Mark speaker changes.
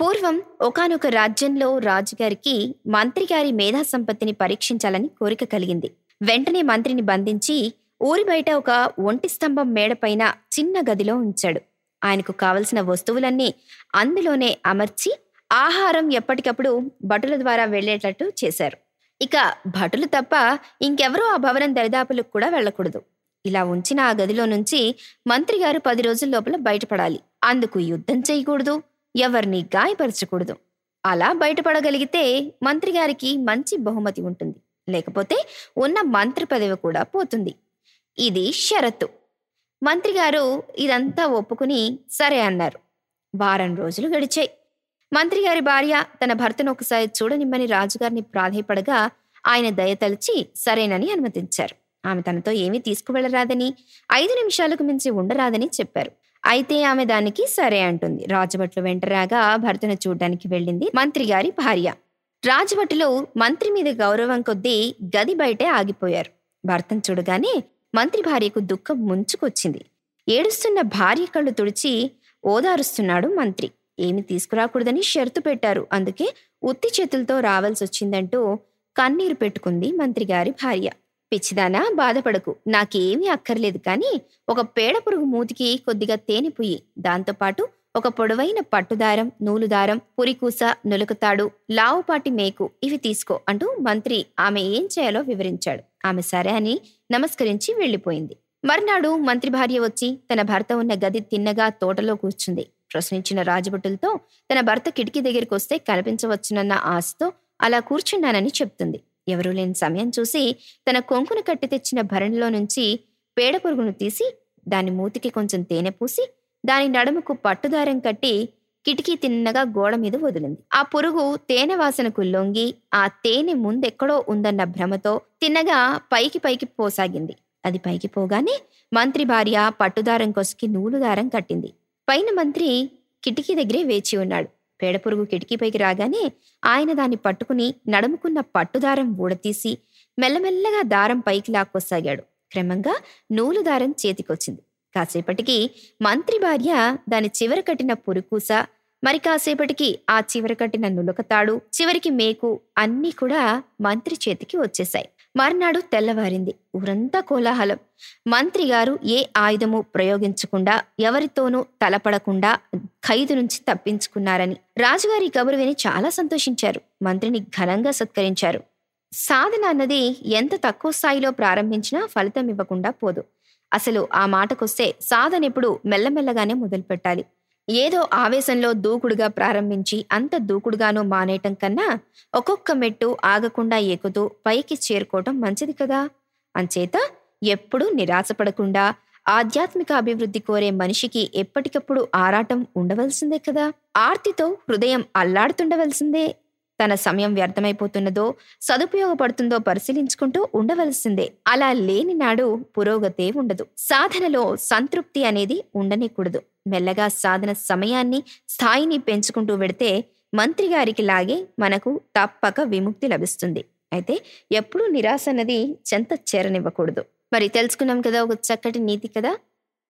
Speaker 1: పూర్వం ఒకానొక రాజ్యంలో రాజుగారికి మంత్రి గారి మేధా సంపత్తిని పరీక్షించాలని కోరిక కలిగింది. వెంటనే మంత్రిని బంధించి ఊరి బయట ఒక ఒంటి స్తంభం మేడపైన చిన్న గదిలో ఉంచాడు. ఆయనకు కావలసిన వస్తువులన్నీ అందులోనే అమర్చి ఆహారం ఎప్పటికప్పుడు భటుల ద్వారా వెళ్ళేటట్టు చేశారు. ఇక భటులు తప్ప ఇంకెవరూ ఆ భవనం దరిదాపులకు కూడా వెళ్ళకూడదు. ఇలా ఉంచిన ఆ గదిలో నుంచి మంత్రి గారు పది రోజుల లోపల బయటపడాలి. అందుకు యుద్ధం చేయకూడదు. ఎవరిని గాయపరచకూడదు. అలా బయటపడగలిగితే మంత్రి గారికి మంచి బహుమతి ఉంటుంది. లేకపోతే ఉన్న మంత్రి పదవి కూడా పోతుంది. ఇది షరతు. మంత్రి గారు ఇదంతా ఒప్పుకుని సరే అన్నారు. వారం రోజులు గడిచాయి. మంత్రి గారి భార్య తన భర్తను ఒకసారి చూడనిమ్మని రాజుగారిని ప్రాధేయపడగా ఆయన దయతలిచి సరేనని అనుమతించారు. ఆమె తనతో ఏమీ తీసుకువెళ్ళరాదని ఐదు నిమిషాలకు మించి ఉండరాదని చెప్పారు. అయితే ఆమె దానికి సరే అంటుంది. రాజభట్లు వెంటరాగా భర్తను చూడ్డానికి వెళ్ళింది మంత్రి గారి భార్య. రాజభటులు మంత్రి మీద గౌరవం కొద్దీ గది బయటే ఆగిపోయారు. భర్తను చూడగానే మంత్రి భార్యకు దుఃఖం ముంచుకొచ్చింది. ఏడుస్తున్న భార్య కళ్ళు తుడిచి ఓదారుస్తున్నాడు మంత్రి. ఏమి తీసుకురాకూడదని షరతు పెట్టారు. అందుకే ఉత్తి చేతులతో రావాల్సి వచ్చిందంటూ కన్నీరు పెట్టుకుంది మంత్రి గారి భార్య. పిచ్చిదానా బాధపడకు. నాకేమీ అక్కర్లేదు కానీ ఒక పేడ పురుగు మూతికి కొద్దిగా తేనె పుయ్యి. దాంతోపాటు ఒక పొడవైన పట్టుదారం నూలుదారం పురికూస నులకతాడు లావుపాటి మేకు ఇవి తీసుకో అంటూ మంత్రి ఆమె ఏం చేయాలో వివరించాడు. ఆమె సరే అని నమస్కరించి వెళ్ళిపోయింది. మర్నాడు మంత్రి భార్య వచ్చి తన భర్త ఉన్న గది తిన్నగా తోటలో కూర్చుంది. ప్రశ్నించిన రాజభటులతో తన భర్త కిటికీ దగ్గరికి వస్తే కనిపించవచ్చునన్న ఆశతో అలా కూర్చున్నానని చెప్తుంది. ఎవరూ లేని సమయం చూసి తన కొంకును కట్టి తెచ్చిన భరణిలో నుంచి పేడ పురుగును తీసి దాని మూతికి కొంచెం తేనె పూసి దాని నడుముకు పట్టుదారం కట్టి కిటికీ తిన్నగా గోడ మీద వదిలింది. ఆ పురుగు తేనె వాసనకు లొంగి ఆ తేనె ముందెక్కడో ఉందన్న భ్రమతో తిన్నగా పైకి పైకి పోసాగింది. అది పైకి పోగానే మంత్రి భార్య పట్టుదారం కొసుకి నూలుదారం కట్టింది. పైన మంత్రి కిటికీ దగ్గరే వేచి ఉన్నాడు. పేడపురుగు కిటికీపైకి రాగానే ఆయన దాన్ని పట్టుకుని నడుముకున్న పట్టుదారం ఊడతీసి మెల్లమెల్లగా దారం పైకి లాక్కొసాగాడు. క్రమంగా నూలు దారం చేతికొచ్చింది. కాసేపటికి మంత్రి భార్య దాని చివర కట్టిన పురుకూస మరి కాసేపటికి ఆ చివర కట్టిన నులకతాడు చివరికి మేకు అన్నీ కూడా మంత్రి చేతికి వచ్చేశాయి. మర్నాడు తెల్లవారింది. ఊరంతా కోలాహలం. మంత్రి గారు ఏ ఆయుధము ప్రయోగించకుండా ఎవరితోనూ తలపడకుండా ఖైదు నుంచి తప్పించుకున్నారని రాజుగారి కబురు విని చాలా సంతోషించారు. మంత్రిని ఘనంగా సత్కరించారు. సాధన అన్నది ఎంత తక్కువ స్థాయిలో ప్రారంభించినా ఫలితం ఇవ్వకుండా పోదు. అసలు ఆ మాటకొస్తే సాధన ఎప్పుడు మెల్లమెల్లగానే మొదలుపెట్టాలి. ఏదో ఆవేశంలో దూకుడుగా ప్రారంభించి అంత దూకుడుగానో మానేయటం కన్నా ఒక్కొక్క మెట్టు ఆగకుండా ఎక్కుతూ పైకి చేరుకోవటం మంచిది కదా. అంచేత ఎప్పుడూ నిరాశపడకుండా ఆధ్యాత్మిక అభివృద్ధి కోరే మనిషికి ఎప్పటికప్పుడు ఆరాటం ఉండవలసిందే కదా. ఆర్తితో హృదయం అల్లాడుతుండవలసిందే. తన సమయం వ్యర్థమైపోతున్నదో సదుపయోగపడుతుందో పరిశీలించుకుంటూ ఉండవలసిందే. అలా లేని నాడు పురోగతే ఉండదు. సాధనలో సంతృప్తి అనేది ఉండనేకూడదు. మెల్లగా సాధన సమయాన్ని స్థాయిని పెంచుకుంటూ వెడితే మంత్రి గారికి లాగే మనకు తప్పక విముక్తి లభిస్తుంది. అయితే ఎప్పుడూ నిరాశ అన్నది చెంత చేరనివ్వకూడదు. మరి తెలుసుకున్నాం కదా ఒక చక్కటి నీతి కదా?